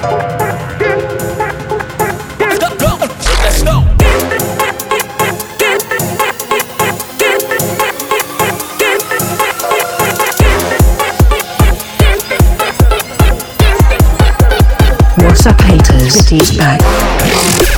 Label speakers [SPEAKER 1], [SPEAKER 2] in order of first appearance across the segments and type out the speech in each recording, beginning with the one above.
[SPEAKER 1] What's up, haters? It is
[SPEAKER 2] back.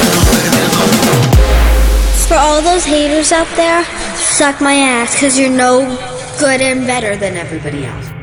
[SPEAKER 2] All those haters out there, suck my ass, cause you're no good and better than everybody else.